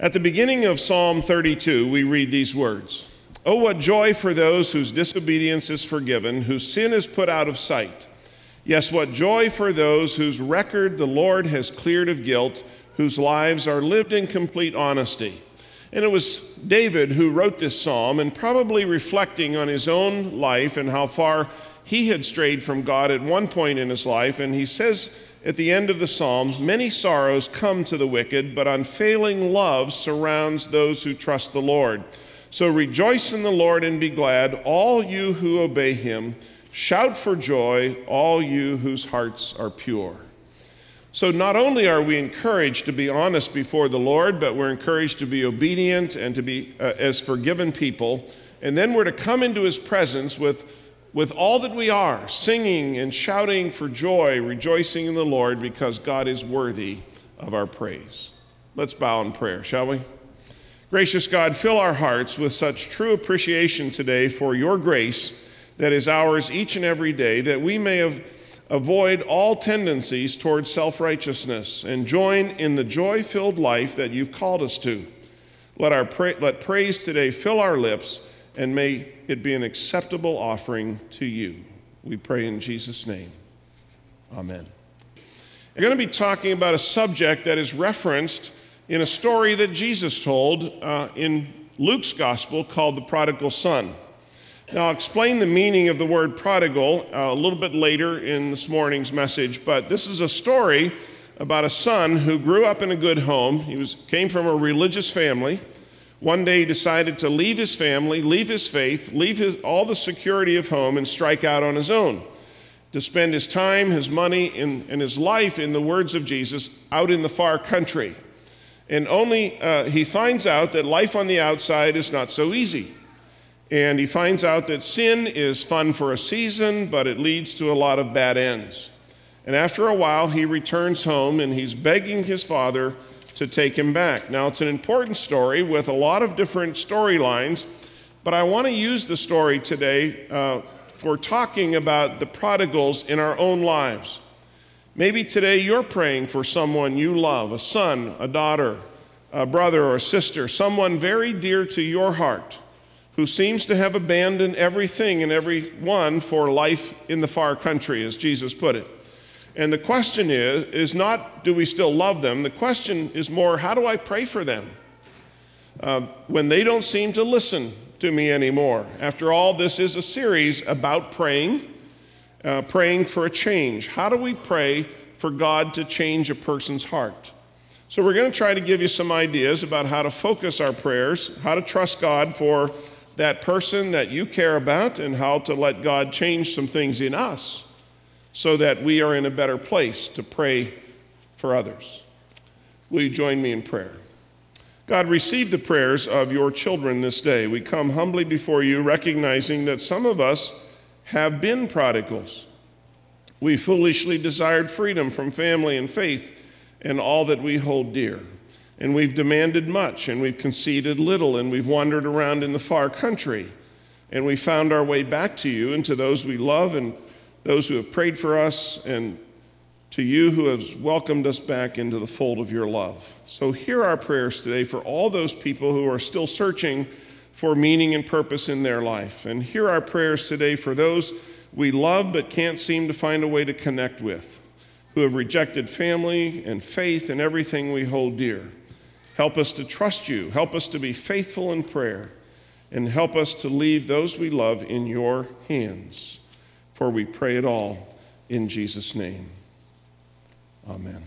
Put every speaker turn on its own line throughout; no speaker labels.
At the beginning of Psalm 32, we read these words Oh, what joy for those whose disobedience is forgiven, whose sin is put out of sight. Yes, what joy for those whose record the Lord has cleared of guilt, whose lives are lived in complete honesty. And it was David who wrote this psalm, and probably reflecting on his own life and how far he had strayed from God at one point in his life. And he says at the end of the psalm, Many sorrows come to the wicked, but unfailing love surrounds those who trust the Lord. So rejoice in the Lord and be glad, all you who obey him. Shout for joy, all you whose hearts are pure. So, not only are we encouraged to be honest before the Lord, but we're encouraged to be obedient and to be uh, as forgiven people. And then we're to come into his presence with, with all that we are, singing and shouting for joy, rejoicing in the Lord, because God is worthy of our praise. Let's bow in prayer, shall we? Gracious God, fill our hearts with such true appreciation today for your grace that is ours each and every day, that we may avoid all tendencies towards self righteousness and join in the joy filled life that you've called us to. Let, our pra- let praise today fill our lips and may it be an acceptable offering to you. We pray in Jesus' name. Amen. We're going to be talking about a subject that is referenced in a story that Jesus told uh, in Luke's gospel called the prodigal son. Now, I'll explain the meaning of the word prodigal uh, a little bit later in this morning's message, but this is a story about a son who grew up in a good home. He was, came from a religious family. One day he decided to leave his family, leave his faith, leave his, all the security of home, and strike out on his own. To spend his time, his money, and, and his life, in the words of Jesus, out in the far country. And only uh, he finds out that life on the outside is not so easy. And he finds out that sin is fun for a season, but it leads to a lot of bad ends. And after a while, he returns home and he's begging his father to take him back. Now, it's an important story with a lot of different storylines, but I want to use the story today uh, for talking about the prodigals in our own lives. Maybe today you're praying for someone you love a son, a daughter, a brother, or a sister, someone very dear to your heart who seems to have abandoned everything and everyone for life in the far country, as Jesus put it. And the question is, is not do we still love them? The question is more, how do I pray for them uh, when they don't seem to listen to me anymore? After all, this is a series about praying, uh, praying for a change. How do we pray for God to change a person's heart? So, we're going to try to give you some ideas about how to focus our prayers, how to trust God for that person that you care about and how to let God change some things in us so that we are in a better place to pray for others. Will you join me in prayer? God, receive the prayers of your children this day. We come humbly before you, recognizing that some of us have been prodigals. We foolishly desired freedom from family and faith and all that we hold dear and we've demanded much, and we've conceded little, and we've wandered around in the far country, and we found our way back to you and to those we love and those who have prayed for us, and to you who has welcomed us back into the fold of your love. So, hear our prayers today for all those people who are still searching for meaning and purpose in their life. And hear our prayers today for those we love but can't seem to find a way to connect with, who have rejected family and faith and everything we hold dear. Help us to trust you. Help us to be faithful in prayer. And help us to leave those we love in your hands. For we pray it all in Jesus' name. Amen.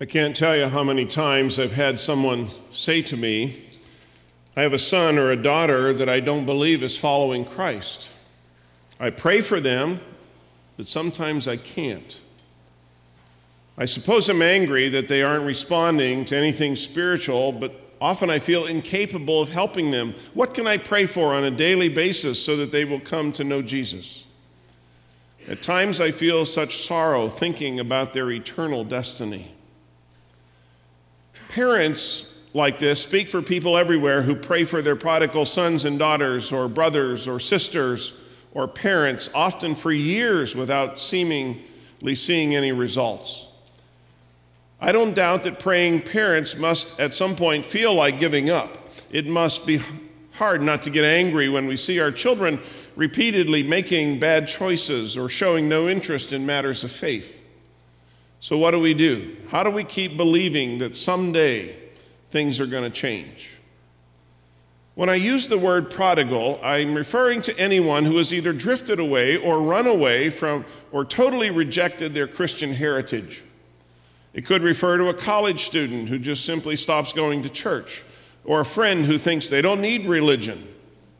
I can't tell you how many times I've had someone say to me, I have a son or a daughter that I don't believe is following Christ. I pray for them, but sometimes I can't. I suppose I'm angry that they aren't responding to anything spiritual, but often I feel incapable of helping them. What can I pray for on a daily basis so that they will come to know Jesus? At times I feel such sorrow thinking about their eternal destiny. Parents like this speak for people everywhere who pray for their prodigal sons and daughters, or brothers or sisters or parents, often for years without seemingly seeing any results. I don't doubt that praying parents must at some point feel like giving up. It must be hard not to get angry when we see our children repeatedly making bad choices or showing no interest in matters of faith. So, what do we do? How do we keep believing that someday things are going to change? When I use the word prodigal, I'm referring to anyone who has either drifted away or run away from or totally rejected their Christian heritage. It could refer to a college student who just simply stops going to church, or a friend who thinks they don't need religion,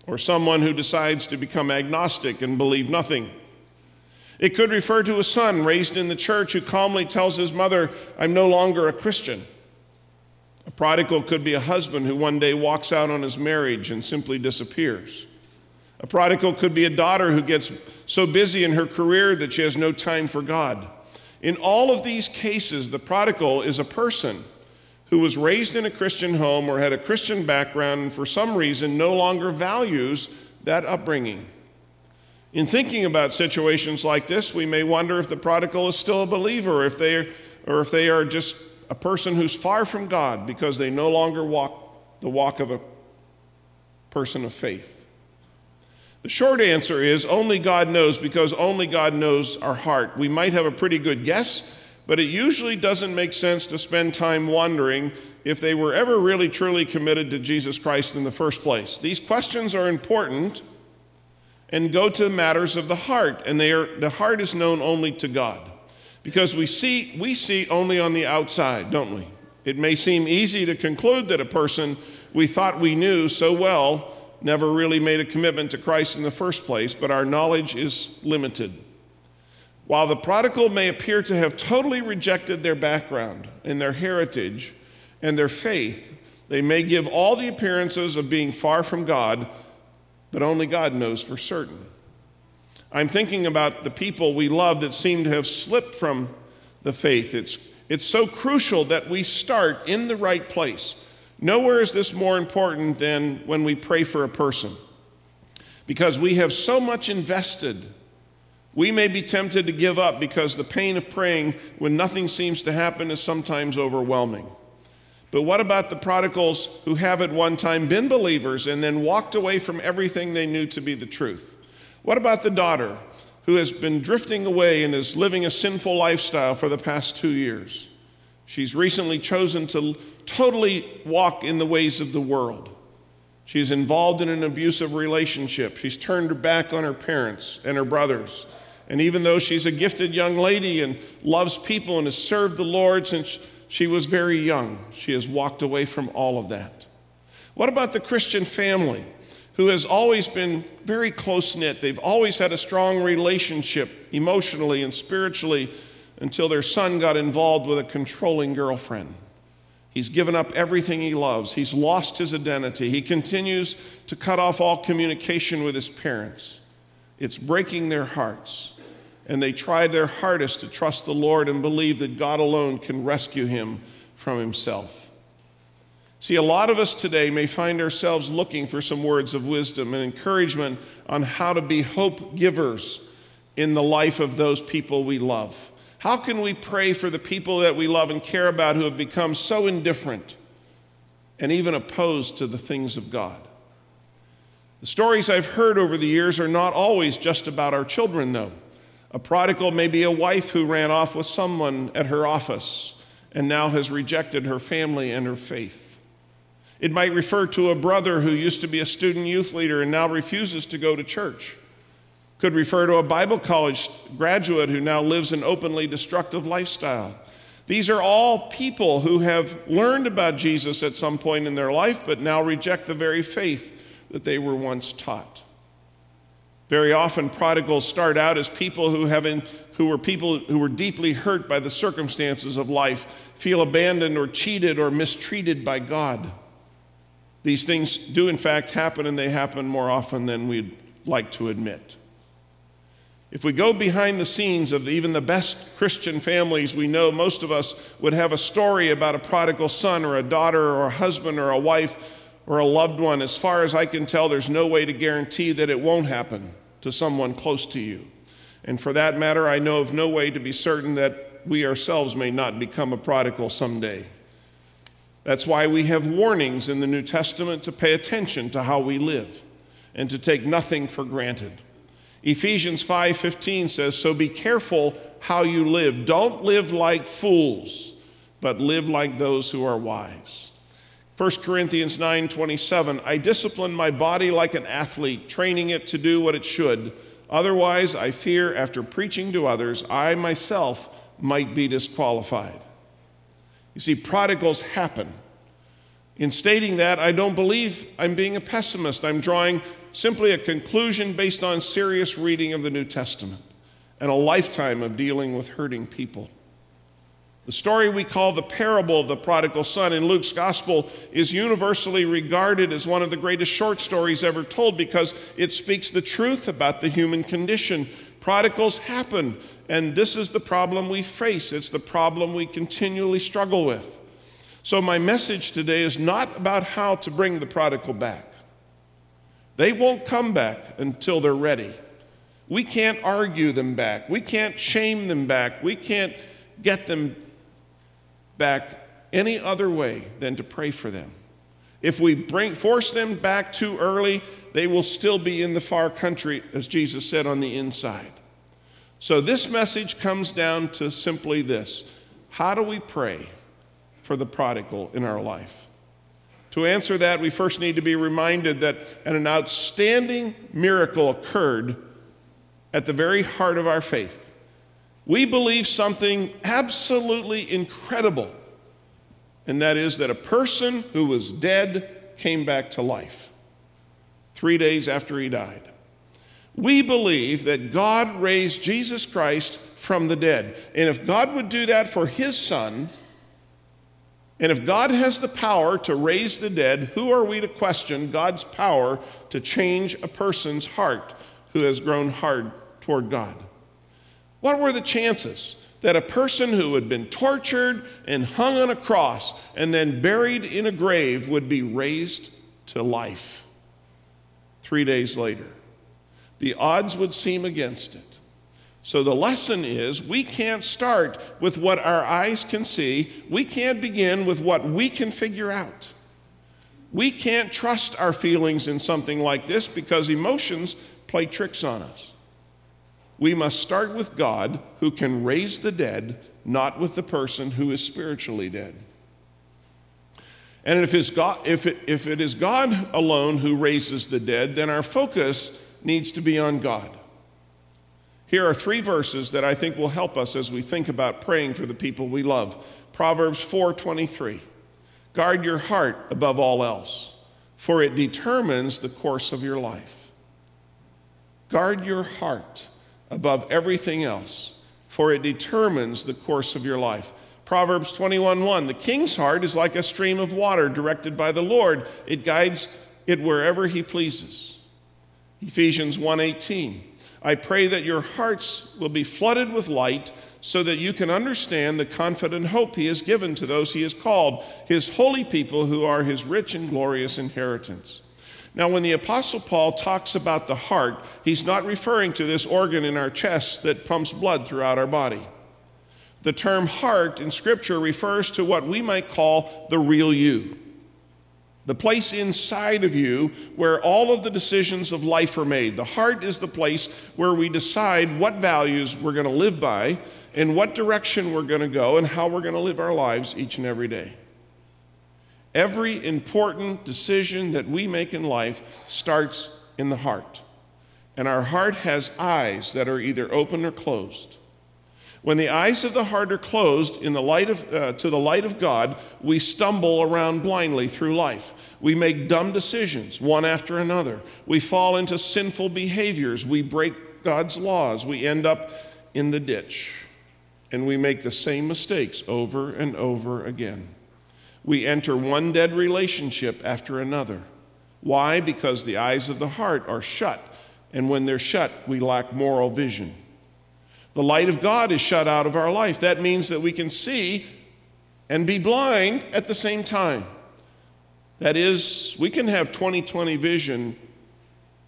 or someone who decides to become agnostic and believe nothing. It could refer to a son raised in the church who calmly tells his mother, I'm no longer a Christian. A prodigal could be a husband who one day walks out on his marriage and simply disappears. A prodigal could be a daughter who gets so busy in her career that she has no time for God. In all of these cases, the prodigal is a person who was raised in a Christian home or had a Christian background and for some reason no longer values that upbringing. In thinking about situations like this, we may wonder if the prodigal is still a believer, if they, or if they are just a person who's far from God because they no longer walk the walk of a person of faith. The short answer is only God knows because only God knows our heart. We might have a pretty good guess, but it usually doesn't make sense to spend time wondering if they were ever really truly committed to Jesus Christ in the first place. These questions are important and go to the matters of the heart, and they are, the heart is known only to God. Because we see, we see only on the outside, don't we? It may seem easy to conclude that a person we thought we knew so well never really made a commitment to Christ in the first place, but our knowledge is limited. While the prodigal may appear to have totally rejected their background and their heritage and their faith, they may give all the appearances of being far from God, but only God knows for certain. I'm thinking about the people we love that seem to have slipped from the faith. It's, it's so crucial that we start in the right place. Nowhere is this more important than when we pray for a person because we have so much invested. We may be tempted to give up because the pain of praying when nothing seems to happen is sometimes overwhelming. But what about the prodigals who have at one time been believers and then walked away from everything they knew to be the truth? What about the daughter who has been drifting away and is living a sinful lifestyle for the past two years? She's recently chosen to totally walk in the ways of the world. She's involved in an abusive relationship. She's turned her back on her parents and her brothers. And even though she's a gifted young lady and loves people and has served the Lord since she was very young, she has walked away from all of that. What about the Christian family who has always been very close knit? They've always had a strong relationship emotionally and spiritually until their son got involved with a controlling girlfriend. He's given up everything he loves. He's lost his identity. He continues to cut off all communication with his parents. It's breaking their hearts. And they try their hardest to trust the Lord and believe that God alone can rescue him from himself. See, a lot of us today may find ourselves looking for some words of wisdom and encouragement on how to be hope givers in the life of those people we love. How can we pray for the people that we love and care about who have become so indifferent and even opposed to the things of God? The stories I've heard over the years are not always just about our children, though. A prodigal may be a wife who ran off with someone at her office and now has rejected her family and her faith. It might refer to a brother who used to be a student youth leader and now refuses to go to church could refer to a Bible college graduate who now lives an openly destructive lifestyle. These are all people who have learned about Jesus at some point in their life, but now reject the very faith that they were once taught. Very often, prodigals start out as people who, have in, who were people who were deeply hurt by the circumstances of life, feel abandoned or cheated or mistreated by God. These things do, in fact, happen, and they happen more often than we'd like to admit. If we go behind the scenes of even the best Christian families, we know most of us would have a story about a prodigal son or a daughter or a husband or a wife or a loved one. As far as I can tell, there's no way to guarantee that it won't happen to someone close to you. And for that matter, I know of no way to be certain that we ourselves may not become a prodigal someday. That's why we have warnings in the New Testament to pay attention to how we live and to take nothing for granted. Ephesians 5:15 says, "So be careful how you live. Don't live like fools, but live like those who are wise." 1 Corinthians 9:27, "I discipline my body like an athlete, training it to do what it should. Otherwise, I fear after preaching to others, I myself might be disqualified." You see, prodigals happen. In stating that, I don't believe I'm being a pessimist. I'm drawing simply a conclusion based on serious reading of the New Testament and a lifetime of dealing with hurting people. The story we call the parable of the prodigal son in Luke's gospel is universally regarded as one of the greatest short stories ever told because it speaks the truth about the human condition. Prodigals happen, and this is the problem we face. It's the problem we continually struggle with. So, my message today is not about how to bring the prodigal back. They won't come back until they're ready. We can't argue them back. We can't shame them back. We can't get them back any other way than to pray for them. If we bring, force them back too early, they will still be in the far country, as Jesus said, on the inside. So, this message comes down to simply this How do we pray for the prodigal in our life? To answer that, we first need to be reminded that an outstanding miracle occurred at the very heart of our faith. We believe something absolutely incredible, and that is that a person who was dead came back to life three days after he died. We believe that God raised Jesus Christ from the dead. And if God would do that for his son, and if God has the power to raise the dead, who are we to question God's power to change a person's heart who has grown hard toward God? What were the chances that a person who had been tortured and hung on a cross and then buried in a grave would be raised to life three days later? The odds would seem against it. So the lesson is we can't start with what our eyes can see. We can't begin with what we can figure out. We can't trust our feelings in something like this because emotions play tricks on us. We must start with God who can raise the dead, not with the person who is spiritually dead. And if, it's God, if, it, if it is God alone who raises the dead, then our focus needs to be on God. Here are three verses that I think will help us as we think about praying for the people we love. Proverbs 4:23. Guard your heart above all else, for it determines the course of your life. Guard your heart above everything else, for it determines the course of your life. Proverbs 21:1. The king's heart is like a stream of water directed by the Lord. It guides it wherever he pleases. Ephesians 1:18. I pray that your hearts will be flooded with light so that you can understand the confident hope he has given to those he has called, his holy people who are his rich and glorious inheritance. Now, when the Apostle Paul talks about the heart, he's not referring to this organ in our chest that pumps blood throughout our body. The term heart in Scripture refers to what we might call the real you the place inside of you where all of the decisions of life are made. The heart is the place where we decide what values we're going to live by, in what direction we're going to go, and how we're going to live our lives each and every day. Every important decision that we make in life starts in the heart. And our heart has eyes that are either open or closed. When the eyes of the heart are closed in the light of, uh, to the light of God, we stumble around blindly through life. We make dumb decisions, one after another. We fall into sinful behaviors. We break God's laws. We end up in the ditch. And we make the same mistakes over and over again. We enter one dead relationship after another. Why? Because the eyes of the heart are shut. And when they're shut, we lack moral vision. The light of God is shut out of our life. That means that we can see and be blind at the same time. That is, we can have 20 20 vision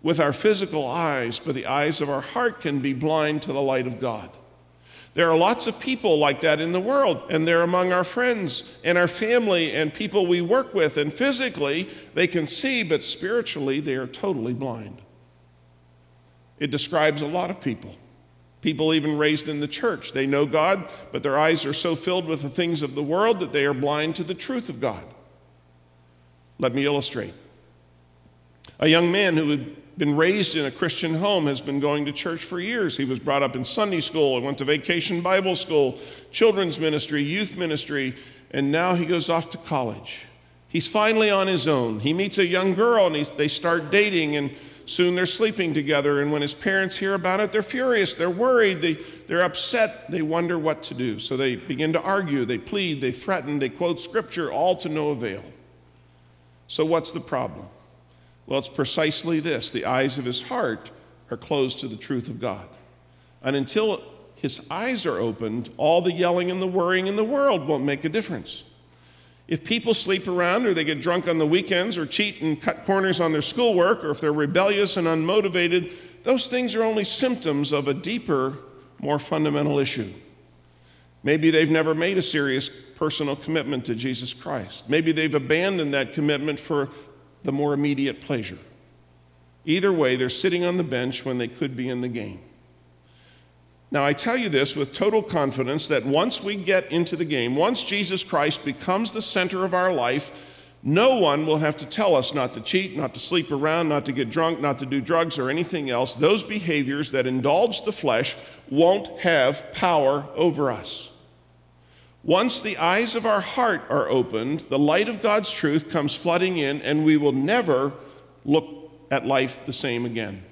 with our physical eyes, but the eyes of our heart can be blind to the light of God. There are lots of people like that in the world, and they're among our friends and our family and people we work with. And physically, they can see, but spiritually, they are totally blind. It describes a lot of people. People even raised in the church. They know God, but their eyes are so filled with the things of the world that they are blind to the truth of God. Let me illustrate. A young man who had been raised in a Christian home has been going to church for years. He was brought up in Sunday school and went to vacation Bible school, children's ministry, youth ministry, and now he goes off to college. He's finally on his own. He meets a young girl and they start dating, and soon they're sleeping together. And when his parents hear about it, they're furious, they're worried, they, they're upset, they wonder what to do. So they begin to argue, they plead, they threaten, they quote scripture, all to no avail. So, what's the problem? Well, it's precisely this the eyes of his heart are closed to the truth of God. And until his eyes are opened, all the yelling and the worrying in the world won't make a difference. If people sleep around or they get drunk on the weekends or cheat and cut corners on their schoolwork or if they're rebellious and unmotivated, those things are only symptoms of a deeper, more fundamental issue. Maybe they've never made a serious personal commitment to Jesus Christ. Maybe they've abandoned that commitment for the more immediate pleasure. Either way, they're sitting on the bench when they could be in the game. Now, I tell you this with total confidence that once we get into the game, once Jesus Christ becomes the center of our life, no one will have to tell us not to cheat, not to sleep around, not to get drunk, not to do drugs or anything else. Those behaviors that indulge the flesh won't have power over us. Once the eyes of our heart are opened, the light of God's truth comes flooding in, and we will never look at life the same again.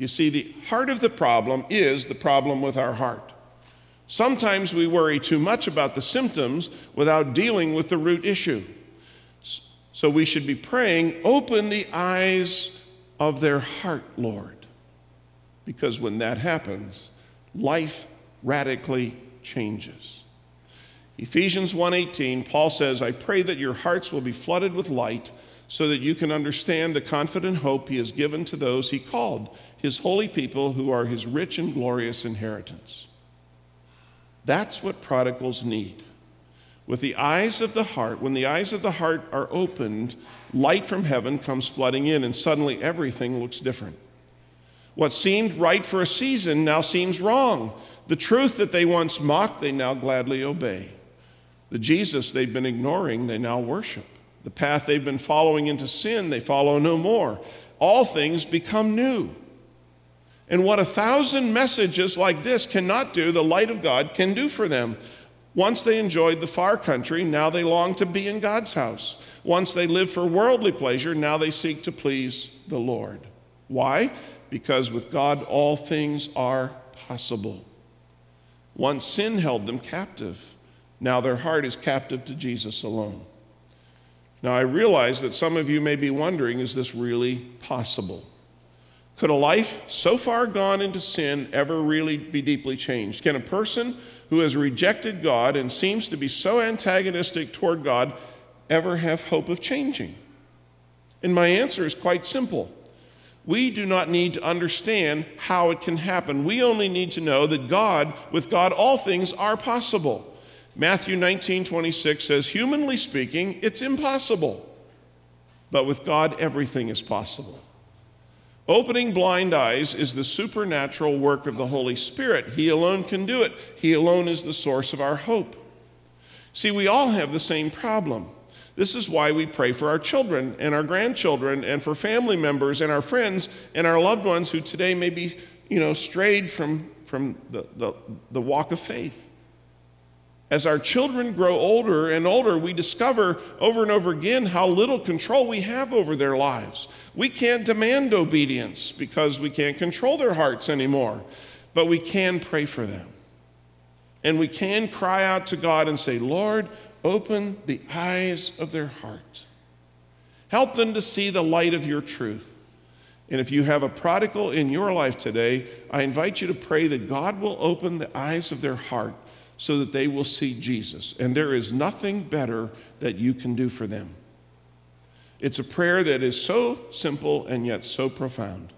You see, the heart of the problem is the problem with our heart. Sometimes we worry too much about the symptoms without dealing with the root issue. So we should be praying, open the eyes of their heart, Lord. Because when that happens, life radically changes. Ephesians 1:18, Paul says, "I pray that your hearts will be flooded with light so that you can understand the confident hope he has given to those he called, his holy people who are his rich and glorious inheritance." That's what prodigals need. With the eyes of the heart, when the eyes of the heart are opened, light from heaven comes flooding in, and suddenly everything looks different. What seemed right for a season now seems wrong. The truth that they once mocked, they now gladly obey. The Jesus they've been ignoring, they now worship. The path they've been following into sin, they follow no more. All things become new. And what a thousand messages like this cannot do, the light of God can do for them. Once they enjoyed the far country, now they long to be in God's house. Once they lived for worldly pleasure, now they seek to please the Lord. Why? Because with God all things are possible. Once sin held them captive. Now their heart is captive to Jesus alone. Now I realize that some of you may be wondering is this really possible? Could a life so far gone into sin ever really be deeply changed? Can a person who has rejected God and seems to be so antagonistic toward God ever have hope of changing? And my answer is quite simple. We do not need to understand how it can happen. We only need to know that God, with God, all things are possible. Matthew 19, 26 says, Humanly speaking, it's impossible. But with God, everything is possible. Opening blind eyes is the supernatural work of the Holy Spirit. He alone can do it, He alone is the source of our hope. See, we all have the same problem. This is why we pray for our children and our grandchildren and for family members and our friends and our loved ones who today may be, you know, strayed from, from the, the, the walk of faith. As our children grow older and older, we discover over and over again how little control we have over their lives. We can't demand obedience because we can't control their hearts anymore, but we can pray for them. And we can cry out to God and say, Lord, open the eyes of their heart. Help them to see the light of your truth. And if you have a prodigal in your life today, I invite you to pray that God will open the eyes of their heart so that they will see Jesus. And there is nothing better that you can do for them. It's a prayer that is so simple and yet so profound.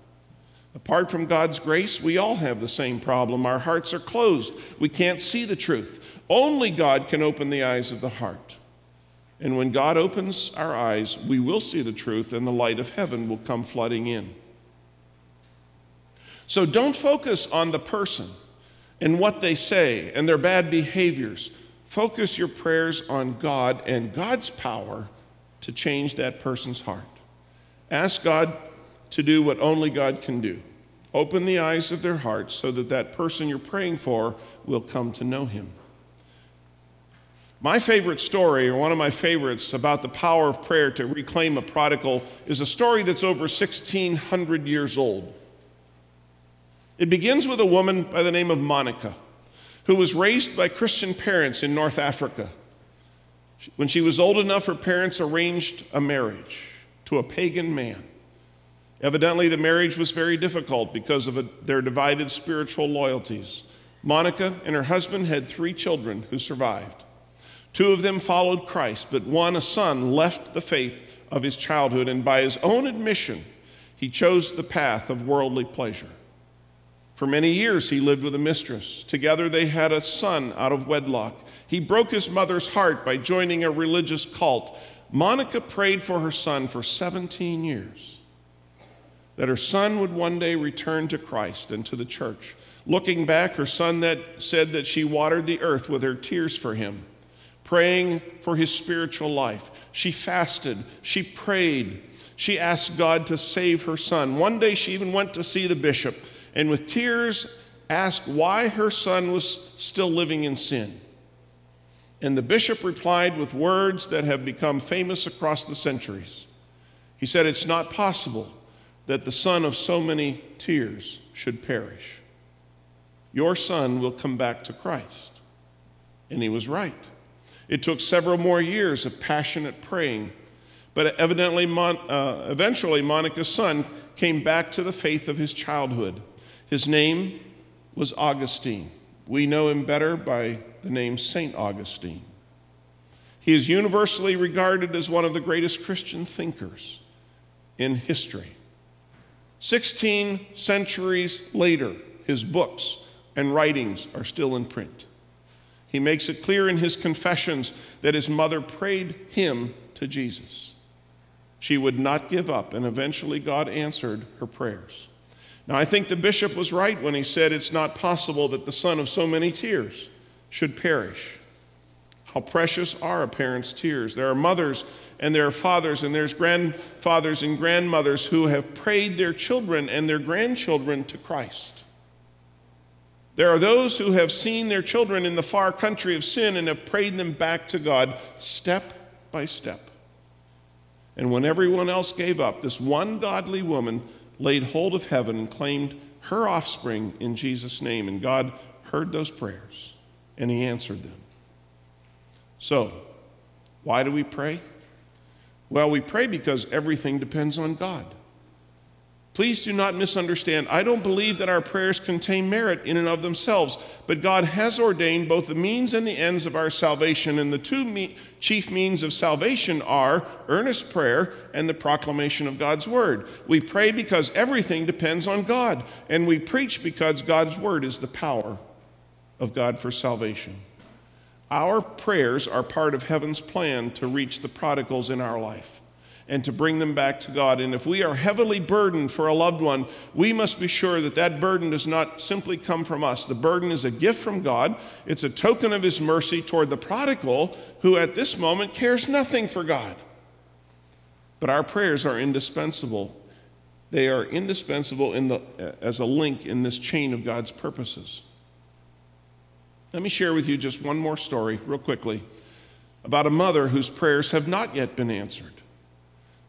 Apart from God's grace, we all have the same problem. Our hearts are closed. We can't see the truth. Only God can open the eyes of the heart. And when God opens our eyes, we will see the truth and the light of heaven will come flooding in. So don't focus on the person and what they say and their bad behaviors. Focus your prayers on God and God's power to change that person's heart. Ask God to do what only God can do. Open the eyes of their hearts so that that person you're praying for will come to know him. My favorite story, or one of my favorites, about the power of prayer to reclaim a prodigal is a story that's over 1,600 years old. It begins with a woman by the name of Monica, who was raised by Christian parents in North Africa. When she was old enough, her parents arranged a marriage to a pagan man. Evidently, the marriage was very difficult because of a, their divided spiritual loyalties. Monica and her husband had three children who survived. Two of them followed Christ, but one, a son, left the faith of his childhood, and by his own admission, he chose the path of worldly pleasure. For many years, he lived with a mistress. Together, they had a son out of wedlock. He broke his mother's heart by joining a religious cult. Monica prayed for her son for 17 years that her son would one day return to Christ and to the church. Looking back, her son that said that she watered the earth with her tears for him, praying for his spiritual life. She fasted, she prayed, she asked God to save her son. One day she even went to see the bishop and with tears asked why her son was still living in sin. And the bishop replied with words that have become famous across the centuries. He said, It's not possible that the son of so many tears should perish. Your son will come back to Christ. And he was right. It took several more years of passionate praying, but evidently, uh, eventually, Monica's son came back to the faith of his childhood. His name was Augustine. We know him better by the name St. Augustine. He is universally regarded as one of the greatest Christian thinkers in history. 16 centuries later, his books and writings are still in print. He makes it clear in his confessions that his mother prayed him to Jesus. She would not give up, and eventually God answered her prayers. Now, I think the bishop was right when he said it's not possible that the son of so many tears should perish. How precious are a parent's tears. There are mothers and there are fathers and there's grandfathers and grandmothers who have prayed their children and their grandchildren to Christ. There are those who have seen their children in the far country of sin and have prayed them back to God step by step. And when everyone else gave up, this one godly woman laid hold of heaven and claimed her offspring in Jesus' name. And God heard those prayers and He answered them. So, why do we pray? Well, we pray because everything depends on God. Please do not misunderstand. I don't believe that our prayers contain merit in and of themselves, but God has ordained both the means and the ends of our salvation, and the two me- chief means of salvation are earnest prayer and the proclamation of God's word. We pray because everything depends on God, and we preach because God's word is the power of God for salvation. Our prayers are part of heaven's plan to reach the prodigals in our life and to bring them back to God. And if we are heavily burdened for a loved one, we must be sure that that burden does not simply come from us. The burden is a gift from God, it's a token of His mercy toward the prodigal who at this moment cares nothing for God. But our prayers are indispensable. They are indispensable in the, as a link in this chain of God's purposes. Let me share with you just one more story, real quickly, about a mother whose prayers have not yet been answered.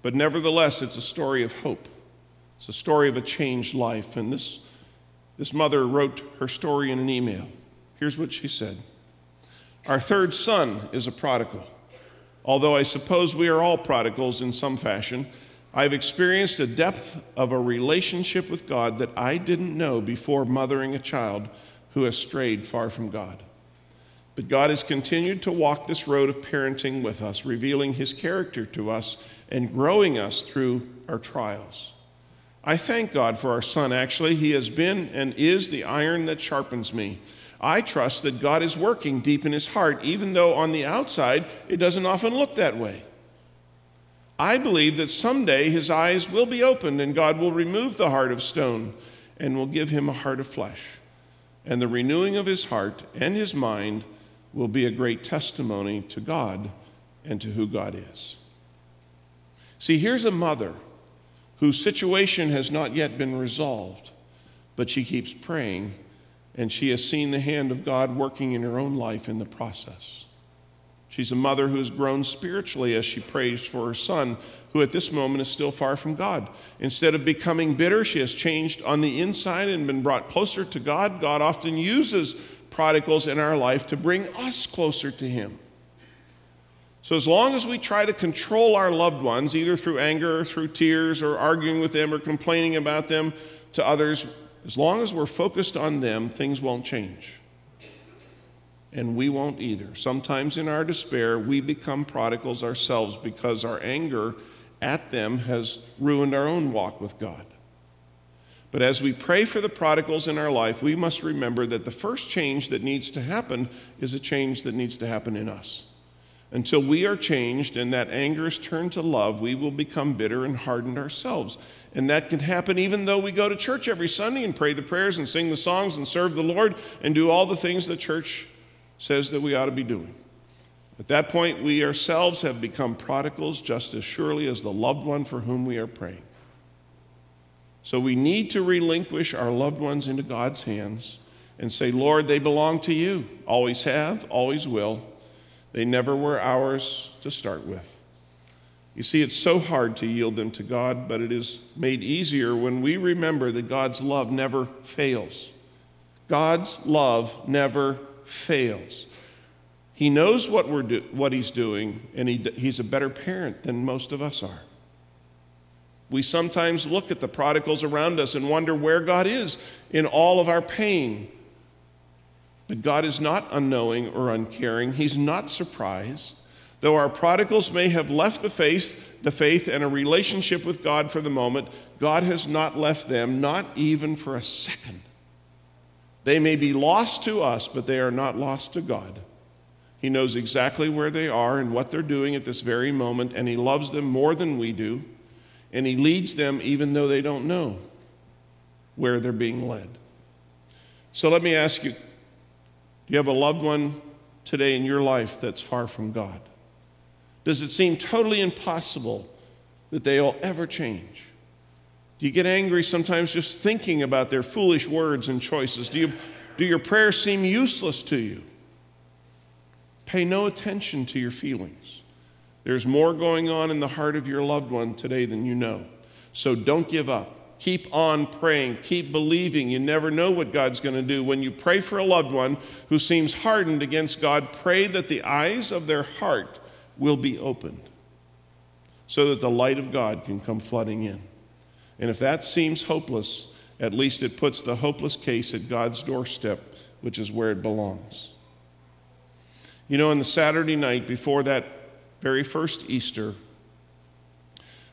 But nevertheless, it's a story of hope. It's a story of a changed life. And this, this mother wrote her story in an email. Here's what she said Our third son is a prodigal. Although I suppose we are all prodigals in some fashion, I've experienced a depth of a relationship with God that I didn't know before mothering a child who has strayed far from God. But God has continued to walk this road of parenting with us, revealing his character to us and growing us through our trials. I thank God for our son, actually. He has been and is the iron that sharpens me. I trust that God is working deep in his heart, even though on the outside it doesn't often look that way. I believe that someday his eyes will be opened and God will remove the heart of stone and will give him a heart of flesh. And the renewing of his heart and his mind will be a great testimony to God and to who God is. See, here's a mother whose situation has not yet been resolved, but she keeps praying, and she has seen the hand of God working in her own life in the process. She's a mother who has grown spiritually as she prays for her son, who at this moment is still far from God. Instead of becoming bitter, she has changed on the inside and been brought closer to God. God often uses prodigals in our life to bring us closer to Him. So, as long as we try to control our loved ones, either through anger or through tears or arguing with them or complaining about them to others, as long as we're focused on them, things won't change. And we won't either. Sometimes in our despair, we become prodigals ourselves because our anger at them has ruined our own walk with God. But as we pray for the prodigals in our life, we must remember that the first change that needs to happen is a change that needs to happen in us. Until we are changed and that anger is turned to love, we will become bitter and hardened ourselves. And that can happen even though we go to church every Sunday and pray the prayers and sing the songs and serve the Lord and do all the things the church says that we ought to be doing. At that point, we ourselves have become prodigals just as surely as the loved one for whom we are praying. So we need to relinquish our loved ones into God's hands and say, Lord, they belong to you. Always have, always will. They never were ours to start with. You see, it's so hard to yield them to God, but it is made easier when we remember that God's love never fails. God's love never fails. He knows what, we're do- what He's doing, and he, He's a better parent than most of us are. We sometimes look at the prodigals around us and wonder where God is in all of our pain, but God is not unknowing or uncaring. He's not surprised. Though our prodigals may have left the faith, the faith and a relationship with God for the moment, God has not left them, not even for a second. They may be lost to us, but they are not lost to God. He knows exactly where they are and what they're doing at this very moment, and He loves them more than we do, and He leads them even though they don't know where they're being led. So let me ask you do you have a loved one today in your life that's far from God? Does it seem totally impossible that they'll ever change? Do you get angry sometimes just thinking about their foolish words and choices? Do, you, do your prayers seem useless to you? Pay no attention to your feelings. There's more going on in the heart of your loved one today than you know. So don't give up. Keep on praying. Keep believing. You never know what God's going to do. When you pray for a loved one who seems hardened against God, pray that the eyes of their heart will be opened so that the light of God can come flooding in. And if that seems hopeless, at least it puts the hopeless case at God's doorstep, which is where it belongs. You know, on the Saturday night before that very first Easter,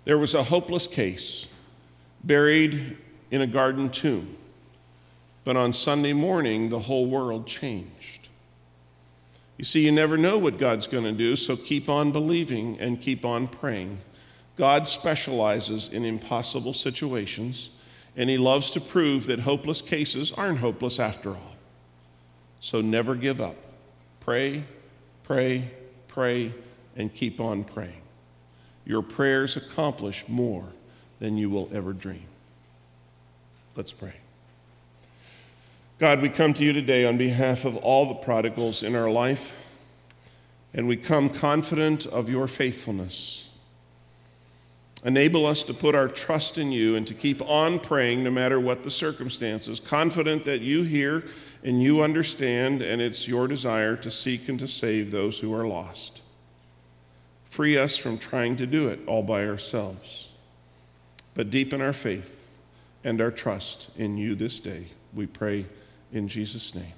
there was a hopeless case buried in a garden tomb. But on Sunday morning, the whole world changed. You see, you never know what God's going to do, so keep on believing and keep on praying. God specializes in impossible situations, and He loves to prove that hopeless cases aren't hopeless after all. So never give up. Pray, pray, pray, and keep on praying. Your prayers accomplish more than you will ever dream. Let's pray. God, we come to you today on behalf of all the prodigals in our life, and we come confident of your faithfulness. Enable us to put our trust in you and to keep on praying no matter what the circumstances, confident that you hear and you understand, and it's your desire to seek and to save those who are lost. Free us from trying to do it all by ourselves but deepen our faith and our trust in you this day. We pray in Jesus' name.